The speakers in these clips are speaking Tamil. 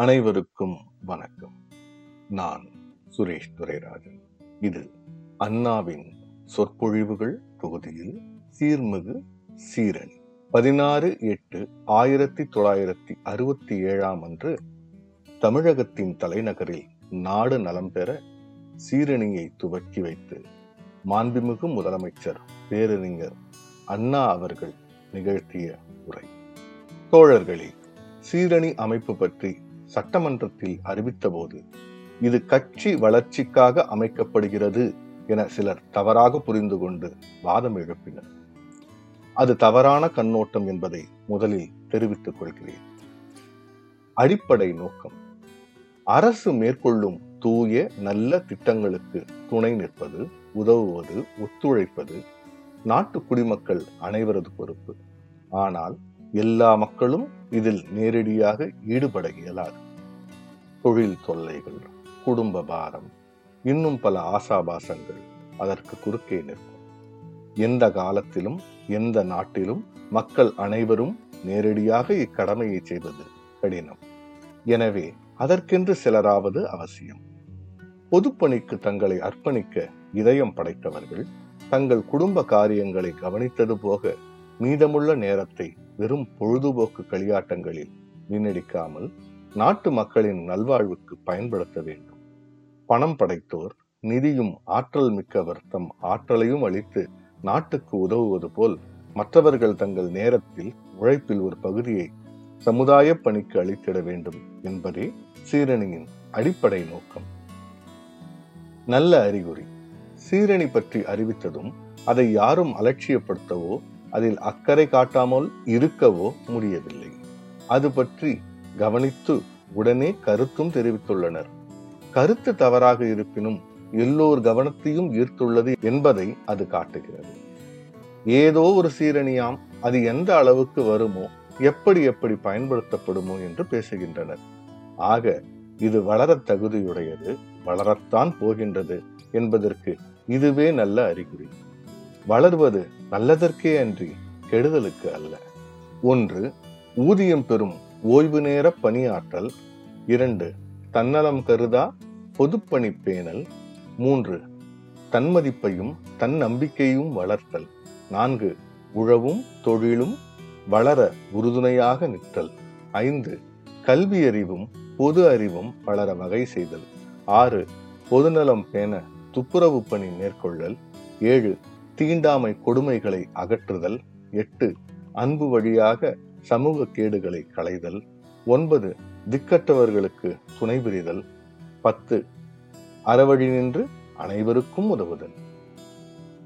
அனைவருக்கும் வணக்கம். நான் சுரேஷ் துரைராஜன். இது அண்ணாவின் சொற்பொழிவுகள் தொகுதியில் சீர்மிகு சீரணி. பதினாறு எட்டு ஆயிரத்தி தொள்ளாயிரத்தி அறுபத்தி ஏழாம் அன்று தமிழகத்தின் தலைநகரில் நாடு நலம் பெற சீரணியை துவக்கி வைத்து மாண்புமிகு முதலமைச்சர் பேரறிஞர் அண்ணா அவர்கள் நிகழ்த்திய உரை. தோழர்களே சீரணி அமைப்பு பற்றி சட்டமன்றத்தில் அறிவித்தபோது இது கட்சி வளர்ச்சிக்காக அமைக்கப்படுகிறது என சிலர் தவறாக புரிந்து கொண்டு வாதம் எழுப்பினர். அது தவறான கண்ணோட்டம் என்பதை முதலில் தெரிவித்துக் கொள்கிறேன். அடிப்படை நோக்கம். அரசு மேற்கொள்ளும் தூய நல்ல திட்டங்களுக்கு துணை நிற்பது உதவுவது ஒத்துழைப்பது நாட்டு குடிமக்கள் அனைவரது பொறுப்பு. ஆனால் எல்லா மக்களும் இதில் நேரடியாக ஈடுபட இயலாது தொழில் தொல்லைகள் குடும்ப பாரம் இன்னும் பல ஆசாபாசங்கள் அதற்கு குறுக்கே நிற்கும். எந்த காலத்திலும் எந்த நாட்டிலும் மக்கள் அனைவரும் நேரடியாக இக்கடமையை செய்வது கடினம். எனவே அதற்கென்று சிலராவது அவசியம். பொதுப்பணிக்கு தங்களை அர்ப்பணிக்க இதயம் படைத்தவர்கள் தங்கள் குடும்ப காரியங்களை கவனித்தது போக மீதமுள்ள நேரத்தை வெறும் பொழுதுபோக்கு களியாட்டங்களில் வீணடிக்காமல் நாட்டு மக்களின் நல்வாழ்வுக்கு பயன்படுத்த வேண்டும். பணம் படைத்தோர் நிதியும் ஆற்றல் மிக்கவர் தம் ஆற்றலையும் அளித்து நாட்டுக்கு உதவுவது போல் மற்றவர்கள் தங்கள் நேரத்தில் உழைப்பில் ஒரு பகுதியை சமுதாய பணிக்கு அளித்திட வேண்டும் என்பதே சீரணியின் அடிப்படை நோக்கம். நல்ல அறிகுறி. சீரணி பற்றி அறிவித்ததும் அதை யாரும் அலட்சியப்படுத்தவோ அதில் அக்கறை காட்டாமல் இருக்கவோ முடியவில்லை. அது பற்றி கவனித்து உடனே கருத்தும் தெரிவித்துள்ளனர். கருத்து தவறாக இருப்பினும் எல்லோர் கவனத்தையும் ஈர்த்துள்ளது என்பதை அது காட்டுகிறது. ஏதோ ஒரு சீரணியாம் அது எந்த அளவுக்கு வருமோ எப்படி எப்படி பயன்படுத்தப்படுமோ என்று பேசுகின்றனர். ஆக இது வளர தகுதியுடையது வளரத்தான் போகின்றது என்பதற்கு இதுவே நல்ல அறிகுறி. வளர்வது நல்லதற்கே அன்றி கெடுதலுக்கு அல்ல. ஒன்று ஊதியம் பெறும் ஓய்வு நேர பணியாற்றல். இரண்டு தன்னலம் கருதா பொதுப்பணி பேணல். மூன்று தன்மதிப்பையும் தன் நம்பிக்கையும் வளர்த்தல். நான்கு உழவும் தொழிலும் வளர உறுதுணையாக நிற்றல். ஐந்து கல்வி அறிவும் பொது அறிவும் வளர வகை செய்தல். ஆறு பொதுநலம் பேண துப்புரவு பணி மேற்கொள்ளல். ஏழு தீண்டாமை கொடுமைகளை அகற்றுதல். எட்டு அன்பு வழியாக சமூக கேடுகளை களைதல். ஒன்பது திக்கற்றவர்களுக்கு துணை புரிதல். பத்து அறவழி நின்று அனைவருக்கும் உதவுதல்.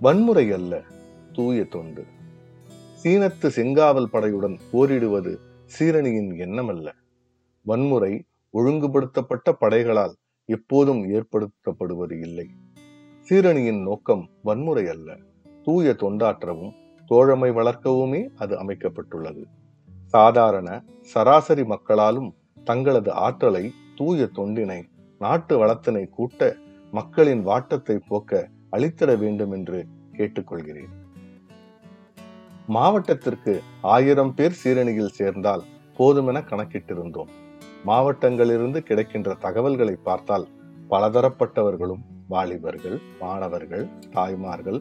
வன்முறை அல்ல தூய தொண்டு. சீனத்து செங்காவல் படையுடன் போரிடுவது சீரணியின் எண்ணமல்ல. வன்முறை ஒழுங்குபடுத்தப்பட்ட படைகளால் எப்போதும் ஏற்படுத்தப்படுவது இல்லை. சீரணியின் நோக்கம் வன்முறை அல்ல. தூய தொண்டாற்றவும் தோழமை வளர்க்கவுமே அது அமைக்கப்பட்டுள்ளது. சாதாரண சராசரி மக்களாலும் தங்களது ஆற்றலை தூய தொண்டினை நாட்டு வளத்தினை கூட்ட மக்களின் வாட்டத்தை போக்க அளித்திட வேண்டும் என்று கேட்டுக்கொள்கிறேன். மாவட்டத்திற்கு ஆயிரம் பேர் சீரணியில் சேர்ந்தால் போதுமென கணக்கிட்டிருந்தோம். மாவட்டங்களிலிருந்து கிடைக்கின்ற தகவல்களை பார்த்தால் பலதரப்பட்டவர்களும் வாலிபர்கள் மாணவர்கள் தாய்மார்கள்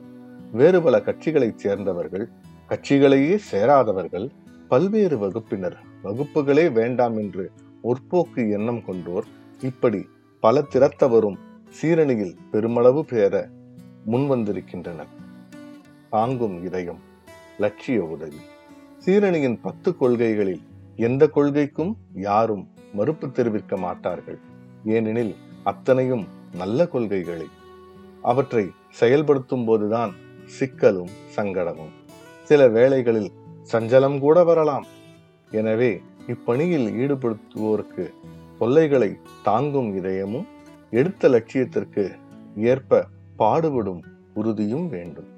வேறு பல கட்சிகளைச் சேர்ந்தவர்கள் கட்சிகளையே சேராதவர்கள் பல்வேறு வகுப்பினர் வகுப்புகளே வேண்டாம் என்று முற்போக்கு எண்ணம் கொண்டோர் இப்படி பல திறத்தவரும் சீரணியில் பெருமளவு பேர முன்வந்திருக்கின்றனர். தாங்கும் இதயம் லட்சிய உதவி. சீரணியின் பத்து கொள்கைகளில் எந்த கொள்கைக்கும் யாரும் மறுப்பு தெரிவிக்க மாட்டார்கள். ஏனெனில் அத்தனையும் நல்ல கொள்கைகளை. அவற்றை செயல்படுத்தும் போதுதான் சிக்கலும் சங்கடமும். சில வேளைகளில் சஞ்சலம் கூட வரலாம். எனவே இப்பணியில் ஈடுபடுத்துவோருக்கு தொல்லைகளை தாங்கும் இதயமும் எடுத்த லட்சியத்திற்கு ஏற்ப பாடுபடும் உறுதியும் வேண்டும்.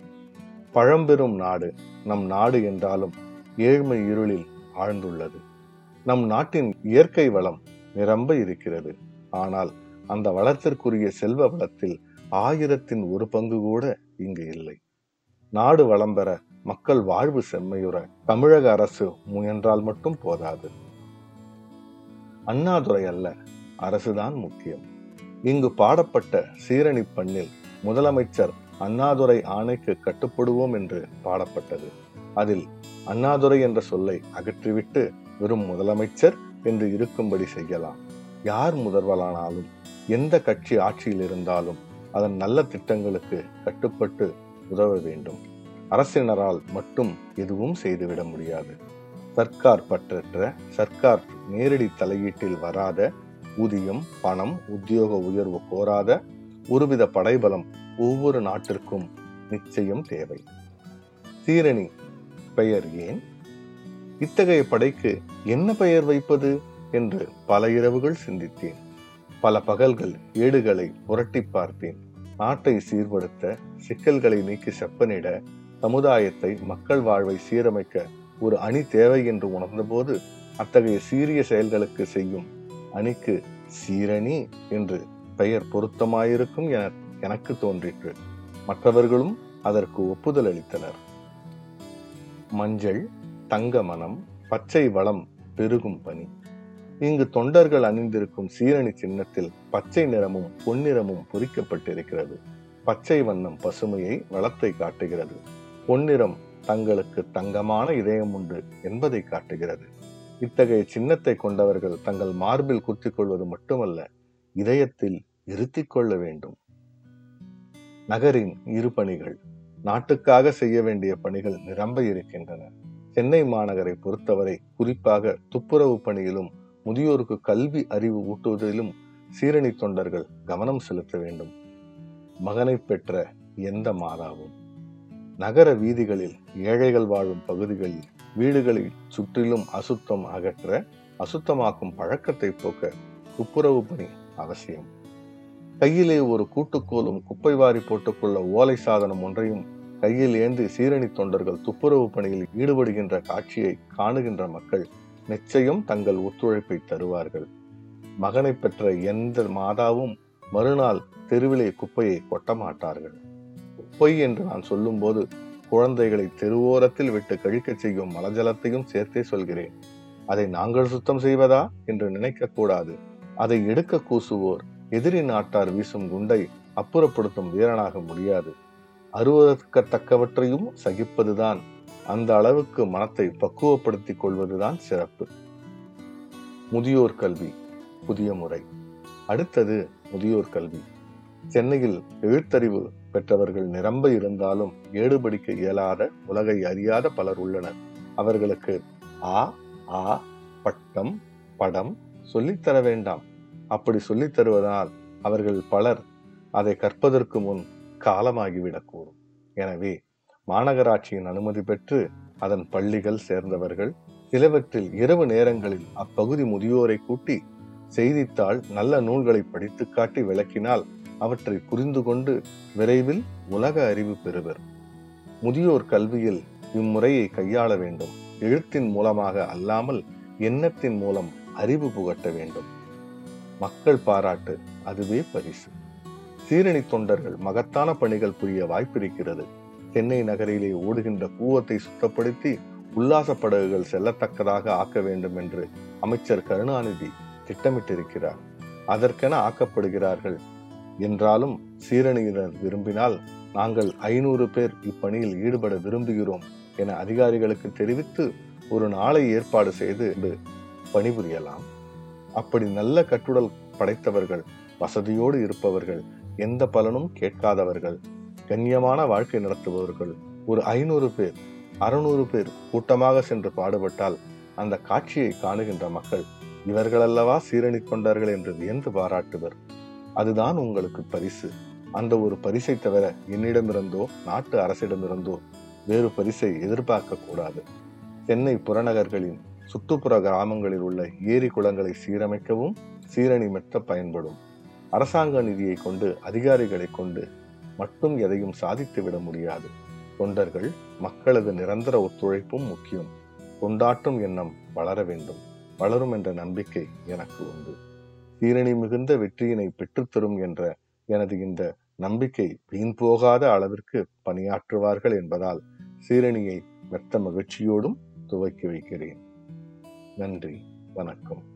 பழம்பெரும் நாடு நம் நாடு என்றாலும் ஏழ்மை இருளில் ஆழ்ந்துள்ளது. நம் நாட்டின் இயற்கை வளம் நிரம்ப இருக்கிறது. ஆனால் அந்த வளத்திற்குரிய செல்வ வளத்தில் ஆயிரத்தின் ஒரு பங்கு கூட இங்கு இல்லை. நாடு வளம் பெற மக்கள் வாழ்வு செம்மையுற தமிழக அரசு முயன்றால் மட்டும் போதாது. அண்ணாதுரை அல்ல அரசுதான் முக்கியம். இங்கு பாடப்பட்ட சீரணி பண்ணில் முதலமைச்சர் அண்ணாதுரை ஆணைக்கு கட்டுப்படுவோம் என்று பாடப்பட்டது. அதில் அண்ணாதுரை என்ற சொல்லை அகற்றிவிட்டு வெறும் முதலமைச்சர் என்று இருக்கும்படி செய்யலாம். யார் முதல்வரானாலும் எந்த கட்சி ஆட்சியில் இருந்தாலும் அதன் நல்ல திட்டங்களுக்கு கட்டுப்பட்டு உதவ வேண்டும். அரசினரால் மட்டும் எதுவும் செய்துவிட முடியாது. சர்க்கார் பற்றற்ற சர்க்கார் நேரடி தலையீட்டில் வராத ஊதியம் பணம் உத்தியோக உயர்வு கோராத ஒருவித படைபலம் ஒவ்வொரு நாட்டிற்கும் நிச்சயம் தேவை. சீரணி பெயர் ஏன்? இத்தகைய படைக்கு என்ன பெயர் வைப்பது? என்று பல இரவுகள் சிந்தித்தேன். பல பகல்கள் ஏடுகளை புரட்டி பார்த்தேன். நாட்டை சீர்படுத்த சிக்கல்களை நீக்கி செப்பனிட சமுதாயத்தை மக்கள் வாழ்வை சீரமைக்க ஒரு அணி தேவை என்று உணர்ந்தபோது அத்தகைய சீரிய செயல்களுக்கு செய்யும் அணிக்கு சீரணி என்று பெயர் பொருத்தமாயிருக்கும் என எனக்கு தோன்றிற்று. மற்றவர்களும் அதற்கு ஒப்புதல் அளித்தனர். மஞ்சள் தங்க மனம் பச்சை வளம் பெருகும் பணி. இங்கு தொண்டர்கள் அணிந்திருக்கும் சீரணி சின்னத்தில் பச்சை நிறமும் பொன்னிறமும் பொறிக்கப்பட்டிருக்கிறது. பச்சை வண்ணம் பசுமையை வளத்தை காட்டுகிறது. பொன்னிறம் தங்களுக்கு தங்கமான இதயம் உண்டு என்பதை காட்டுகிறது. இத்தகைய சின்னத்தை கொண்டவர்கள் தங்கள் மார்பில் குத்திக் கொள்வது மட்டுமல்ல இதயத்தில் இருத்திக் கொள்ள வேண்டும். நகரின் இரு பணிகள். நாட்டுக்காக செய்ய வேண்டிய பணிகள் நிரம்ப இருக்கின்றன. சென்னை மாநகரை பொறுத்தவரை குறிப்பாக துப்புரவு பணியிலும் முதியோருக்கு கல்வி அறிவு ஊட்டுவதிலும் சீரணி தொண்டர்கள் கவனம் செலுத்த வேண்டும். மகனை பெற்ற எந்த மாதாவும். நகர வீதிகளில் ஏழைகள் வாழும் பகுதிகளில் வீடுகளில் சுற்றிலும் அசுத்தம் அகற்ற அசுத்தமாக்கும் பழக்கத்தை போக்க துப்புரவு பணி அவசியம். கையிலே ஒரு கூட்டுக்கோலும் குப்பை வாரி போட்டுக்கொள்ள ஓலை சாதனம் ஒன்றையும் கையில் ஏந்தி சீரணி தொண்டர்கள் துப்புரவு பணியில் ஈடுபடுகின்ற காட்சியை காணுகின்ற மக்கள் நிச்சயம் தங்கள் ஒத்துழைப்பை தருவார்கள். மகனை பெற்ற எந்த மாதாவும் மறுநாள் தெருவிலே குப்பையை கொட்ட மாட்டார்கள். குப்பை என்று நான் சொல்லும்போது குழந்தைகளை தெருவோரத்தில் விட்டு கழிக்கச் செய்யும் மலஜலத்தையும் சேர்த்தே சொல்கிறேன். அதை நாங்கள் சுத்தம் செய்வதா என்று நினைக்க கூடாது. அதை எடுக்க கூசுவோர் எதிரி நாட்டார் வீசும் குண்டை அப்புறப்படுத்தும் வீரனாக முடியாது. அருவதற்கத்தக்கவற்றையும் சகிப்பதுதான் அந்த அளவுக்கு மனத்தை பக்குவப்படுத்திக் கொள்வதுதான் சிறப்பு. முதியோர் கல்வி புதிய முறை. அடுத்தது முதியோர் கல்வி. சென்னையில் எழுத்தறிவு பெற்றவர்கள் நிரம்ப இருந்தாலும் ஏடுபடிக்க இயலாத உலகை அறியாத பலர் உள்ளனர். அவர்களுக்கு ஆ ஆ பட்டம் படம் சொல்லித்தர வேண்டாம். அப்படி சொல்லித் தருவதால் அவர்கள் பலர் அதை கற்பதற்கு முன் காலமாகிவிடக்கூடும் எனவே மாநகராட்சியின் அனுமதி பெற்று அதன் பள்ளிகள் சேர்ந்தவர்கள் சிலவற்றில் இரவு நேரங்களில் அப்பகுதி முதியோரை கூட்டி செய்தித்தாள் நல்ல நூல்களை படித்து காட்டி விளக்கினால் அவற்றை புரிந்து கொண்டு விரைவில் உலக அறிவு பெறுவர். முதியோர் கல்வியில் இம்முறையை கையாள வேண்டும். எழுத்தின் மூலமாக அல்லாமல் எண்ணத்தின் மூலம் அறிவு புகட்ட வேண்டும். மக்கள் பாராட்டு அதுவே பரிசு. சீரணி தொண்டர்கள் மகத்தான பணிகள் புரிய வாய்ப்பிருக்கிறது. சென்னை நகரிலே ஓடுகின்ற கூவத்தை சுத்தப்படுத்தி உல்லாச படகுகள் செல்லத்தக்கதாக ஆக்க வேண்டும் என்று அமைச்சர் கருணாநிதி திட்டமிட்டிருக்கிறார். அதற்கென ஆக்கப்படுகிறார்கள். என்றாலும் சீரணியினர் விரும்பினால் நாங்கள் ஐநூறு பேர் இப்பணியில் ஈடுபட விரும்புகிறோம் என அதிகாரிகளுக்கு தெரிவித்து ஒரு நாளை ஏற்பாடு செய்து பணிபுரியலாம். அப்படி நல்ல கட்டுடல் படைத்தவர்கள் வசதியோடு இருப்பவர்கள் எந்த பலனும் கேட்காதவர்கள். கண்ணியமான வாழ்க்கை நடத்துபவர்கள். ஒரு ஐநூறு பேர் அறுநூறு பேர் கூட்டமாக சென்று பாடுபட்டால் அந்த காட்சியை காணுகின்ற மக்கள் இவர்களல்லவா சீரணி கொண்டார்கள் என்று வியந்து பாராட்டுவர். அதுதான் உங்களுக்கு பரிசு. அந்த ஒரு பரிசை தவிர என்னிடமிருந்தோ நாட்டு அரசிடமிருந்தோ வேறு பரிசை எதிர்பார்க்க கூடாது. சென்னை புறநகர்களின் சுற்றுப்புற கிராமங்களில் உள்ள ஏரி குளங்களை சீரமைக்கவும் சீரணி மெத்த பயன்படும். அரசாங்க நிதியை கொண்டு அதிகாரிகளை கொண்டு மட்டும் எதையும் சாதித்து விட முடியாது. தொண்டர்கள் மக்களது நிரந்தர ஒத்துழைப்பும் முக்கியம். கொண்டாட்டும் எண்ணம் வளர வேண்டும். வளரும் என்ற நம்பிக்கை எனக்கு உண்டு. சீரணி மிகுந்த வெற்றியினை பெற்றுத்தரும் என்ற எனது இந்த நம்பிக்கை வீண் போகாத அளவிற்கு பணியாற்றுவார்கள் என்பதால் சீரணியை மெத்த மகிழ்ச்சியோடும் துவக்கி வைக்கிறேன். நன்றி. வணக்கம்.